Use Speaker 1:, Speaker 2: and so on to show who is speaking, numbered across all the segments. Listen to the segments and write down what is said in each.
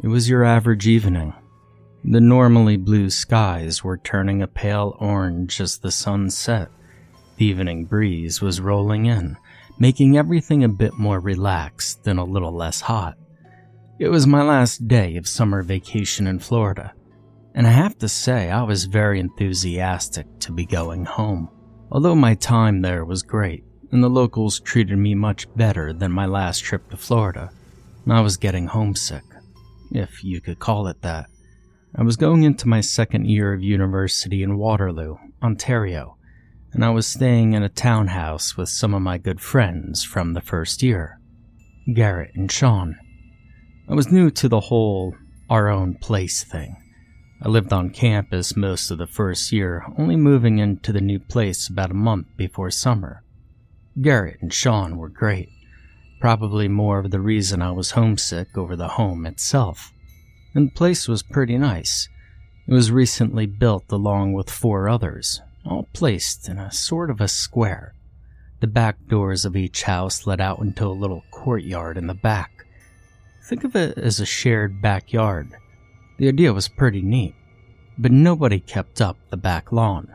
Speaker 1: It was your average evening. The normally blue skies were turning a pale orange as the sun set. The evening breeze was rolling in, making everything a bit more relaxed and a little less hot. It was my last day of summer vacation in Florida, and I have to say I was very enthusiastic to be going home. Although my time there was great, and the locals treated me much better than my last trip to Florida, I was getting homesick if you could call it that. I was going into my second year of university in Waterloo, Ontario, and I was staying in a townhouse with some of my good friends from the first year Garrett and Sean. I was new to the whole our own place thing. I lived on campus most of the first year, only moving into the new place about a month before summer. Garrett and Sean were great probably more of the reason I was homesick over the home itself. And the place was pretty nice. It was recently built along with four others, all placed in a sort of a square. The back doors of each house led out into a little courtyard in the back. Think of it as a shared backyard. The idea was pretty neat, but nobody kept up the back lawn.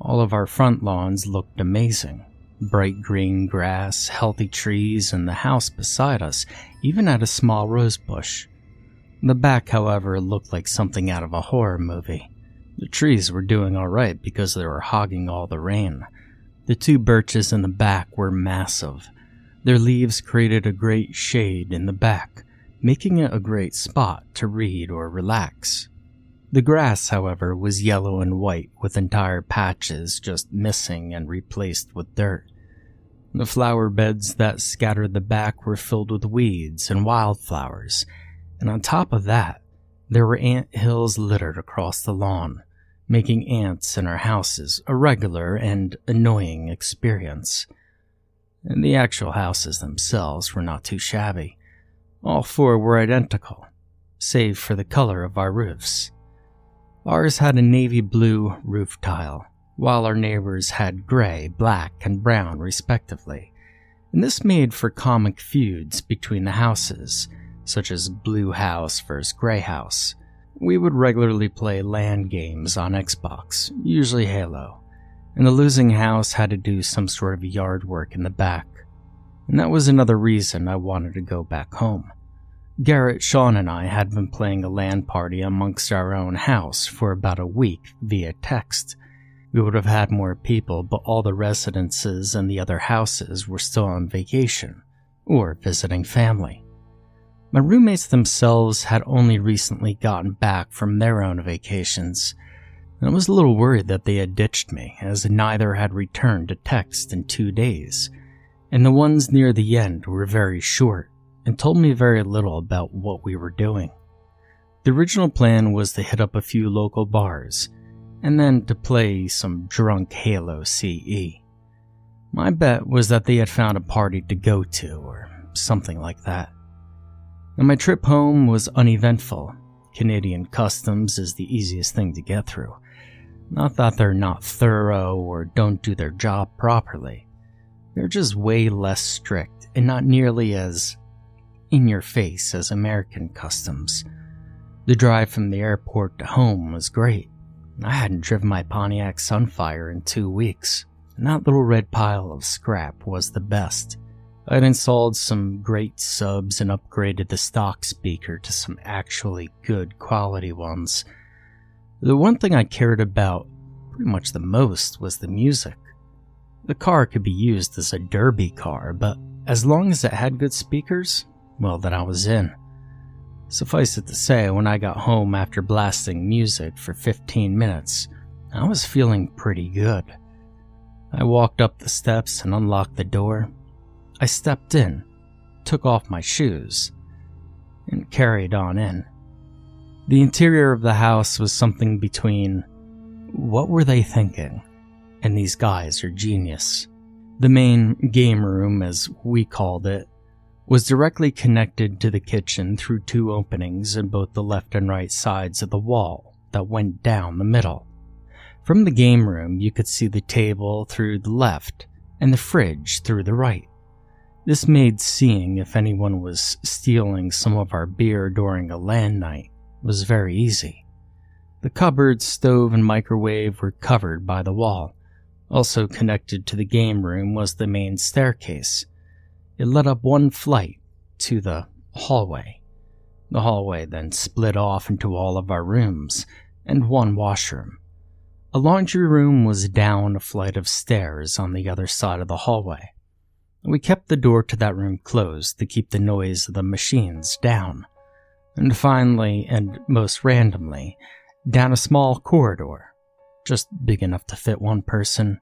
Speaker 1: All of our front lawns looked amazing, bright green grass, healthy trees, and the house beside us even had a small rose bush. The back, however, looked like something out of a horror movie. The trees were doing alright because they were hogging all the rain. The two birches in the back were massive. Their leaves created a great shade in the back, making it a great spot to read or relax. The grass, however, was yellow and white, with entire patches just missing and replaced with dirt. The flower beds that scattered the back were filled with weeds and wildflowers, and on top of that, there were ant hills littered across the lawn, making ants in our houses a regular and annoying experience. And the actual houses themselves were not too shabby. All four were identical, save for the color of our roofs. Ours had a navy blue roof tile, while our neighbors had gray, black, and brown respectively. And this made for comic feuds between the houses, such as Blue House versus Gray House. We would regularly play LAN games on Xbox, usually Halo, and the losing house had to do some sort of yard work in the back. And that was another reason I wanted to go back home. Garrett, Sean, and I had been playing a LAN party amongst our own house for about a week via text. We would have had more people, but all the residences and the other houses were still on vacation or visiting family. My roommates themselves had only recently gotten back from their own vacations, and I was a little worried that they had ditched me, as neither had returned to text in two days, and the ones near the end were very short and told me very little about what we were doing. The original plan was to hit up a few local bars and then to play some drunk Halo CE. My bet was that they had found a party to go to or something like that. And my trip home was uneventful. Canadian customs is the easiest thing to get through. Not that they're not thorough or don't do their job properly. They're just way less strict and not nearly as in your face as American customs. The drive from the airport to home was great. I hadn't driven my Pontiac Sunfire in two weeks, and that little red pile of scrap was the best. I'd installed some great subs and upgraded the stock speaker to some actually good quality ones. The one thing I cared about pretty much the most was the music. The car could be used as a derby car, but as long as it had good speakers, well, then I was in. Suffice it to say, when I got home after blasting music for 15 minutes, I was feeling pretty good. I walked up the steps and unlocked the door. I stepped in, took off my shoes, and carried on in. The interior of the house was something between what were they thinking? And these guys are genius. The main game room, as we called it, was directly connected to the kitchen through two openings in both the left and right sides of the wall that went down the middle. From the game room, you could see the table through the left and the fridge through the right. This made seeing if anyone was stealing some of our beer during a LAN night was very easy. The cupboard, stove, and microwave were covered by the wall. Also connected to the game room was the main staircase, it led up one flight to the hallway. The hallway then split off into all of our rooms and one washroom. A laundry room was down a flight of stairs on the other side of the hallway. We kept the door to that room closed to keep the noise of the machines down. And finally, and most randomly, down a small corridor, just big enough to fit one person.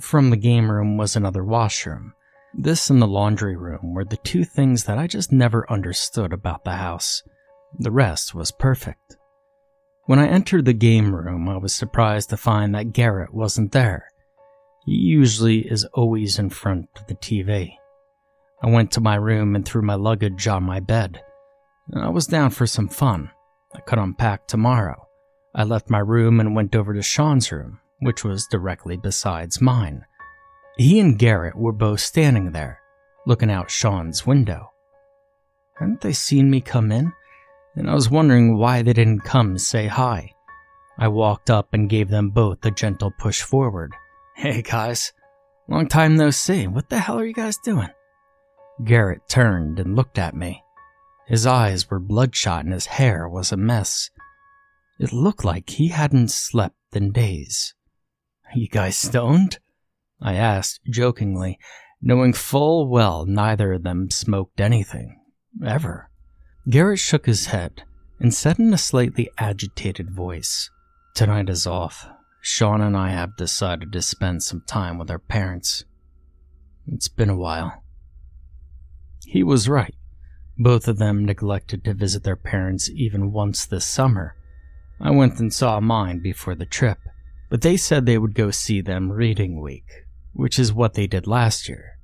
Speaker 1: From the game room was another washroom, this and the laundry room were the two things that I just never understood about the house. The rest was perfect. When I entered the game room, I was surprised to find that Garrett wasn't there. He usually is always in front of the TV. I went to my room and threw my luggage on my bed. I was down for some fun. I could unpack tomorrow. I left my room and went over to Sean's room, which was directly besides mine. He and Garrett were both standing there, looking out Sean's window. Hadn't they seen me come in? And I was wondering why they didn't come say hi. I walked up and gave them both a gentle push forward. Hey guys, long time no see. What the hell are you guys doing? Garrett turned and looked at me. His eyes were bloodshot and his hair was a mess. It looked like he hadn't slept in days. You guys stoned? I asked jokingly, knowing full well neither of them smoked anything. Ever. Garrett shook his head and said in a slightly agitated voice, Tonight is off. Sean and I have decided to spend some time with our parents. It's been a while. He was right. Both of them neglected to visit their parents even once this summer. I went and saw mine before the trip, but they said they would go see them reading week, which is what they did last year.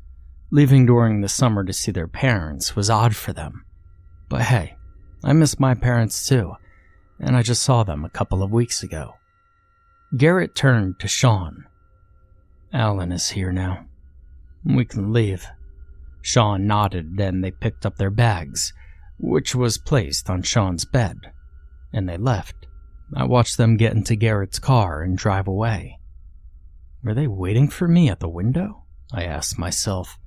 Speaker 1: Leaving during the summer to see their parents was odd for them. But hey, I miss my parents too, and I just saw them a couple of weeks ago. Garrett turned to Sean. Alan is here now. We can leave. Sean nodded, and they picked up their bags, which was placed on Sean's bed, and they left. I watched them get into Garrett's car and drive away. Were they waiting for me at the window? I asked myself.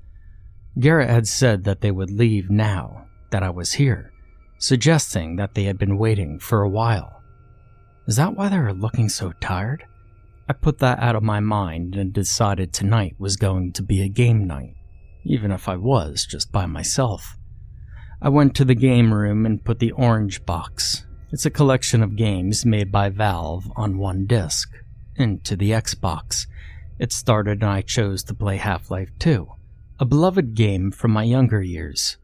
Speaker 1: Garrett had said that they would leave now, that I was here, suggesting that they had been waiting for a while. Is that why they were looking so tired? I put that out of my mind and decided tonight was going to be a game night, even if I was just by myself. I went to the game room and put the orange box. It's a collection of games made by Valve on one disc into the Xbox it started and I chose to play Half Life 2, a beloved game from my younger years.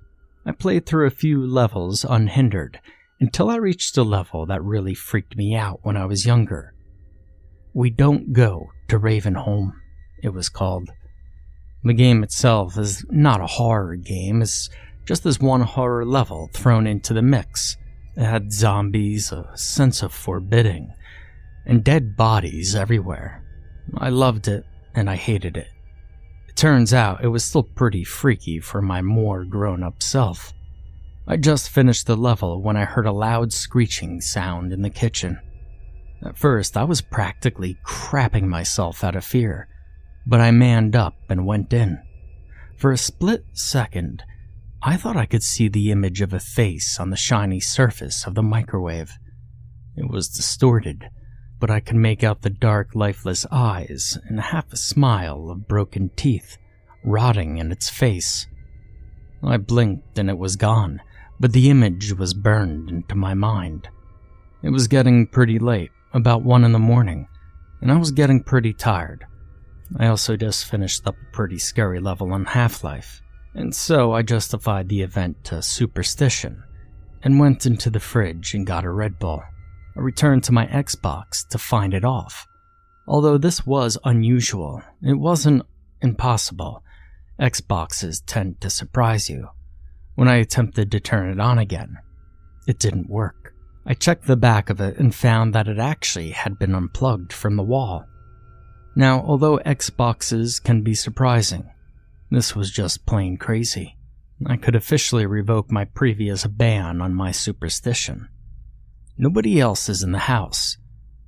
Speaker 1: I played through a few levels unhindered until I reached a level that really freaked me out when I was younger. We Don't Go to Ravenholm, it was called. The game itself is not a horror game, it's just this one horror level thrown into the mix. It had zombies, a sense of forbidding, and dead bodies everywhere. I loved it, and I hated it. It turns out it was still pretty freaky for my more grown up self. I just finished the level when I heard a loud screeching sound in the kitchen. At first, I was practically crapping myself out of fear, but I manned up and went in. For a split second, I thought I could see the image of a face on the shiny surface of the microwave. It was distorted, but I could make out the dark, lifeless eyes and half a smile of broken teeth rotting in its face. I blinked and it was gone, but the image was burned into my mind. It was getting pretty late, about one in the morning, and I was getting pretty tired. I also just finished up a pretty scary level on Half Life, and so I justified the event to superstition and went into the fridge and got a Red Bull. I returned to my Xbox to find it off. Although this was unusual, it wasn't impossible. Xboxes tend to surprise you. When I attempted to turn it on again, it didn't work. I checked the back of it and found that it actually had been unplugged from the wall. Now, although Xboxes can be surprising, this was just plain crazy. I could officially revoke my previous ban on my superstition. Nobody else is in the house.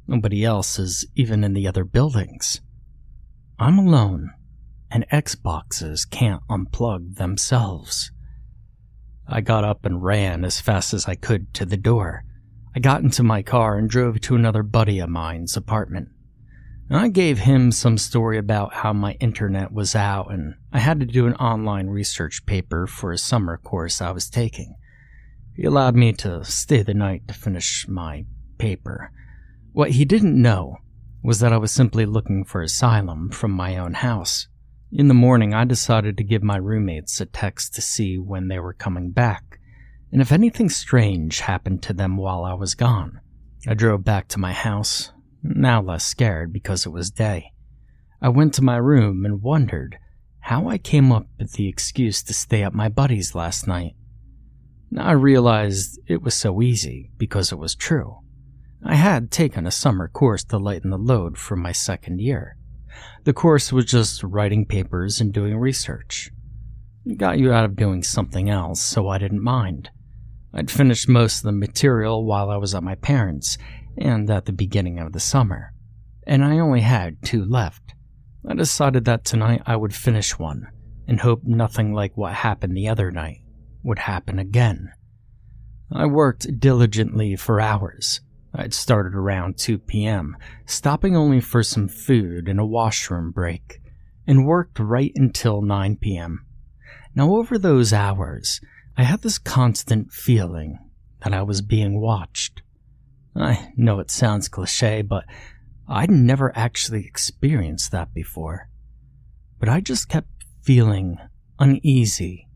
Speaker 1: Nobody else is even in the other buildings. I'm alone, and Xboxes can't unplug themselves. I got up and ran as fast as I could to the door. I got into my car and drove to another buddy of mine's apartment. I gave him some story about how my internet was out and I had to do an online research paper for a summer course I was taking. He allowed me to stay the night to finish my paper. What he didn't know was that I was simply looking for asylum from my own house. In the morning, I decided to give my roommates a text to see when they were coming back, and if anything strange happened to them while I was gone. I drove back to my house, now less scared because it was day. I went to my room and wondered how I came up with the excuse to stay at my buddy's last night. Now I realized it was so easy because it was true. I had taken a summer course to lighten the load for my second year. The course was just writing papers and doing research. It got you out of doing something else, so I didn't mind. I'd finished most of the material while I was at my parents' and at the beginning of the summer, and I only had two left. I decided that tonight I would finish one and hope nothing like what happened the other night would happen again. I worked diligently for hours. I'd started around 2 p.m., stopping only for some food and a washroom break, and worked right until 9 p.m. Now, over those hours, I had this constant feeling that I was being watched. I know it sounds cliche, but I'd never actually experienced that before. But I just kept feeling uneasy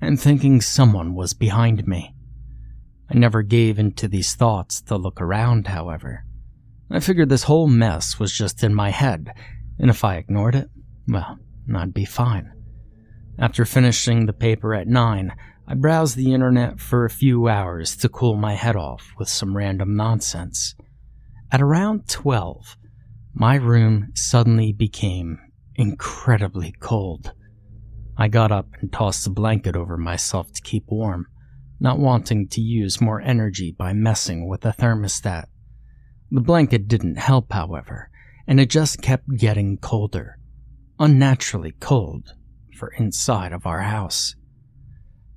Speaker 1: and thinking someone was behind me. I never gave into these thoughts to look around, however. I figured this whole mess was just in my head, and if I ignored it, well, I'd be fine. After finishing the paper at 9, I browsed the internet for a few hours to cool my head off with some random nonsense. At around 12, my room suddenly became incredibly cold. I got up and tossed a blanket over myself to keep warm, not wanting to use more energy by messing with the thermostat. The blanket didn't help, however, and it just kept getting colder. Unnaturally cold for inside of our house.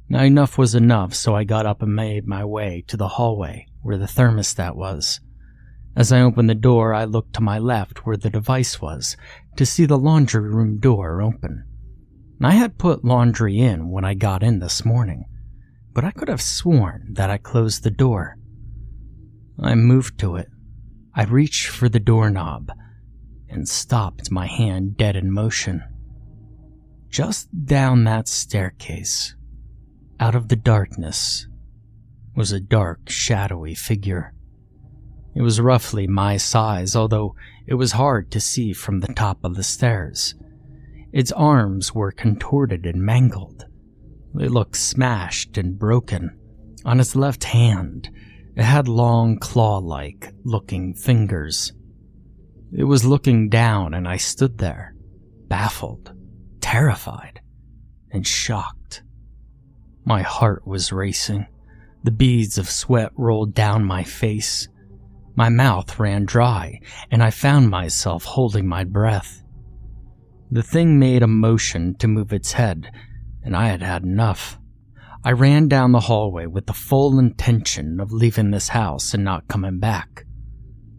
Speaker 1: Now, enough was enough, so I got up and made my way to the hallway where the thermostat was. As I opened the door, I looked to my left where the device was to see the laundry room door open. I had put laundry in when I got in this morning, but I could have sworn that I closed the door. I moved to it. I reached for the doorknob and stopped my hand dead in motion. Just down that staircase out of the darkness was a dark, shadowy figure. It was roughly my size, although it was hard to see from the top of the stairs. Its arms were contorted and mangled. They looked smashed and broken. On its left hand, it had long claw like looking fingers. It was looking down, and I stood there, baffled, terrified, and shocked. My heart was racing. The beads of sweat rolled down my face. My mouth ran dry, and I found myself holding my breath. The thing made a motion to move its head, and I had had enough. I ran down the hallway with the full intention of leaving this house and not coming back.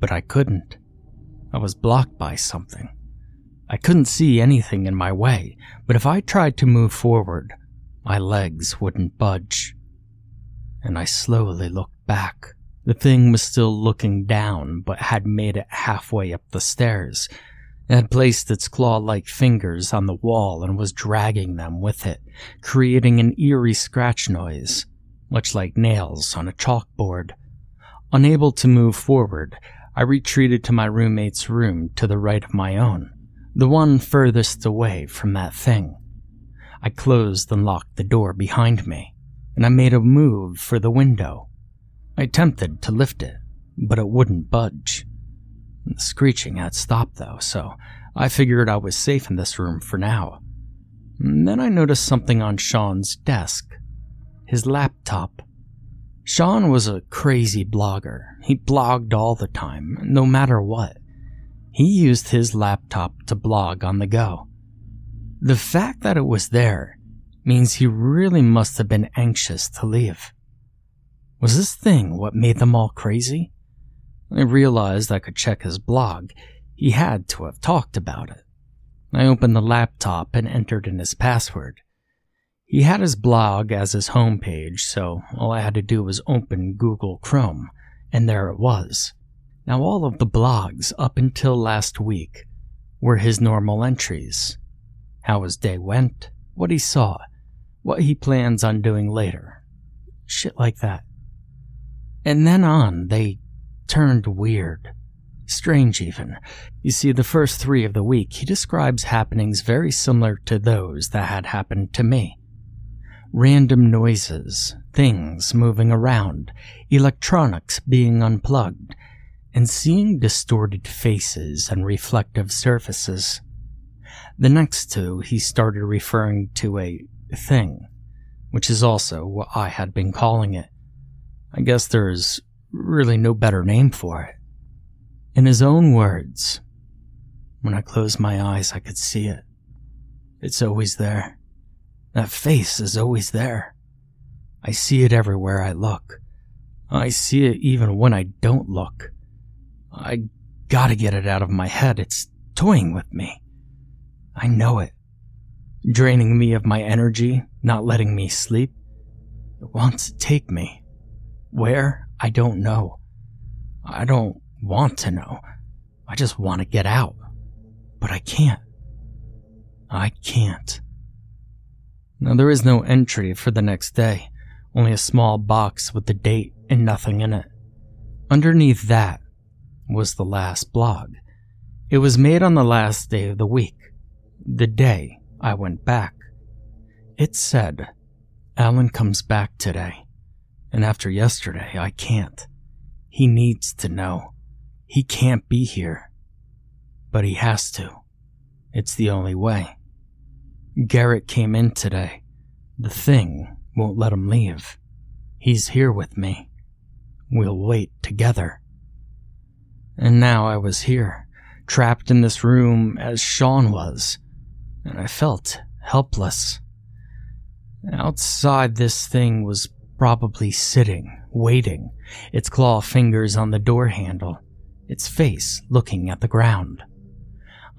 Speaker 1: But I couldn't. I was blocked by something. I couldn't see anything in my way, but if I tried to move forward, my legs wouldn't budge. And I slowly looked back. The thing was still looking down, but had made it halfway up the stairs. It had placed its claw like fingers on the wall and was dragging them with it, creating an eerie scratch noise, much like nails on a chalkboard. Unable to move forward, I retreated to my roommate's room to the right of my own, the one furthest away from that thing. I closed and locked the door behind me, and I made a move for the window. I attempted to lift it, but it wouldn't budge. The screeching had stopped though, so I figured I was safe in this room for now. And then I noticed something on Sean's desk his laptop. Sean was a crazy blogger. He blogged all the time, no matter what. He used his laptop to blog on the go. The fact that it was there means he really must have been anxious to leave. Was this thing what made them all crazy? I realized I could check his blog. He had to have talked about it. I opened the laptop and entered in his password. He had his blog as his homepage, so all I had to do was open Google Chrome, and there it was. Now, all of the blogs up until last week were his normal entries how his day went, what he saw, what he plans on doing later. Shit like that. And then on, they turned weird. Strange, even. You see, the first three of the week, he describes happenings very similar to those that had happened to me. Random noises, things moving around, electronics being unplugged, and seeing distorted faces and reflective surfaces. The next two, he started referring to a thing, which is also what I had been calling it. I guess there's really no better name for it. In his own words, when I closed my eyes, I could see it. It's always there. That face is always there. I see it everywhere I look. I see it even when I don't look. I gotta get it out of my head. It's toying with me. I know it. Draining me of my energy, not letting me sleep. It wants to take me. Where? I don't know. I don't want to know. I just want to get out. But I can't. I can't. Now, there is no entry for the next day, only a small box with the date and nothing in it. Underneath that was the last blog. It was made on the last day of the week, the day I went back. It said, Alan comes back today. And after yesterday, I can't. He needs to know. He can't be here. But he has to. It's the only way. Garrett came in today. The thing won't let him leave. He's here with me. We'll wait together. And now I was here, trapped in this room as Sean was, and I felt helpless. Outside, this thing was probably sitting, waiting, its claw fingers on the door handle, its face looking at the ground.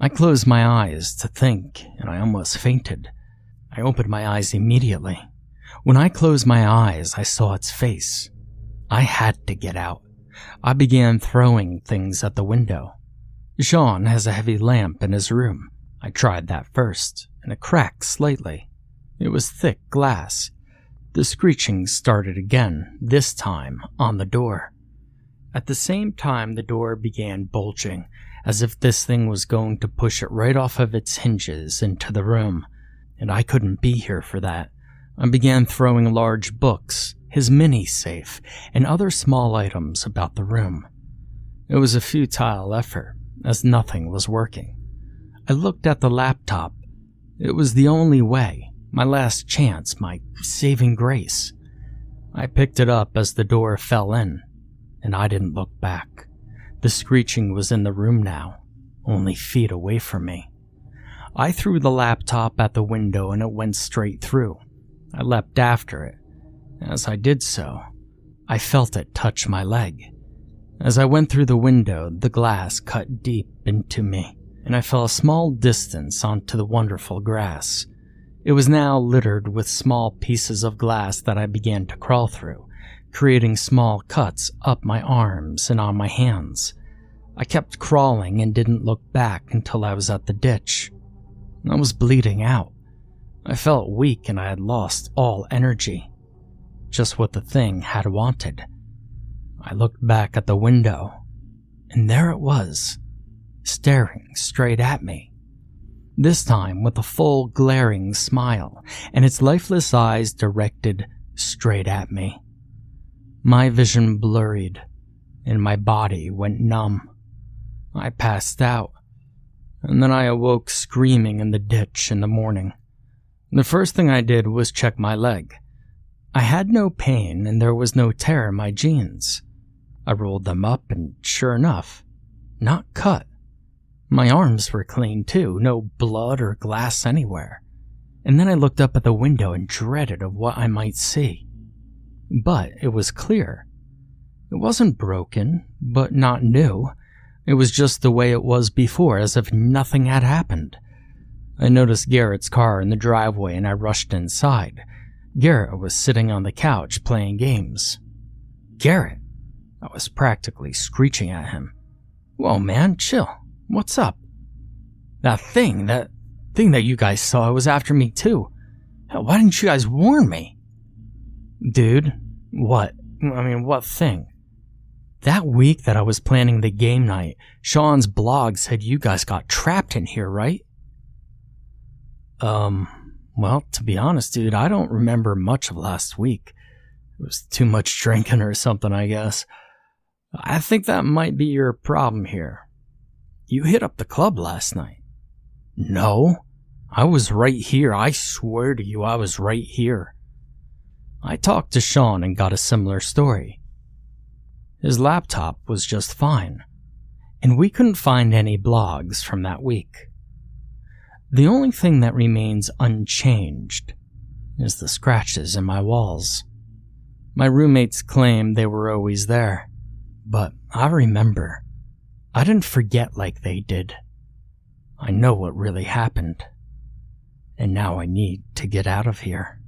Speaker 1: I closed my eyes to think, and I almost fainted. I opened my eyes immediately. When I closed my eyes, I saw its face. I had to get out. I began throwing things at the window. Sean has a heavy lamp in his room. I tried that first, and it cracked slightly. It was thick glass, the screeching started again, this time on the door. At the same time, the door began bulging, as if this thing was going to push it right off of its hinges into the room, and I couldn't be here for that. I began throwing large books, his mini safe, and other small items about the room. It was a futile effort, as nothing was working. I looked at the laptop. It was the only way, my last chance, my saving grace. I picked it up as the door fell in, and I didn't look back. The screeching was in the room now, only feet away from me. I threw the laptop at the window and it went straight through. I leapt after it. As I did so, I felt it touch my leg. As I went through the window, the glass cut deep into me, and I fell a small distance onto the wonderful grass. It was now littered with small pieces of glass that I began to crawl through, creating small cuts up my arms and on my hands. I kept crawling and didn't look back until I was at the ditch. I was bleeding out. I felt weak and I had lost all energy. Just what the thing had wanted. I looked back at the window, and there it was, staring straight at me. This time with a full, glaring smile, and its lifeless eyes directed straight at me. My vision blurred, and my body went numb. I passed out, and then I awoke screaming in the ditch in the morning. The first thing I did was check my leg. I had no pain and there was no tear in my jeans. I rolled them up and sure enough, not cut. My arms were clean too, no blood or glass anywhere. And then I looked up at the window and dreaded of what I might see. But it was clear. It wasn't broken, but not new. It was just the way it was before, as if nothing had happened. I noticed Garrett's car in the driveway and I rushed inside. Garrett was sitting on the couch playing games. Garrett! I was practically screeching at him. Whoa, man, chill. What's up? That thing, that thing that you guys saw was after me too. Hell, why didn't you guys warn me? Dude, what? I mean, what thing? That week that I was planning the game night, Sean's blog said you guys got trapped in here, right? Um, well, to be honest, dude, I don't remember much of last week. It was too much drinking or something, I guess. I think that might be your problem here. You hit up the club last night. No, I was right here. I swear to you, I was right here. I talked to Sean and got a similar story. His laptop was just fine, and we couldn't find any blogs from that week. The only thing that remains unchanged is the scratches in my walls. My roommates claim they were always there, but I remember. I didn't forget like they did. I know what really happened, and now I need to get out of here.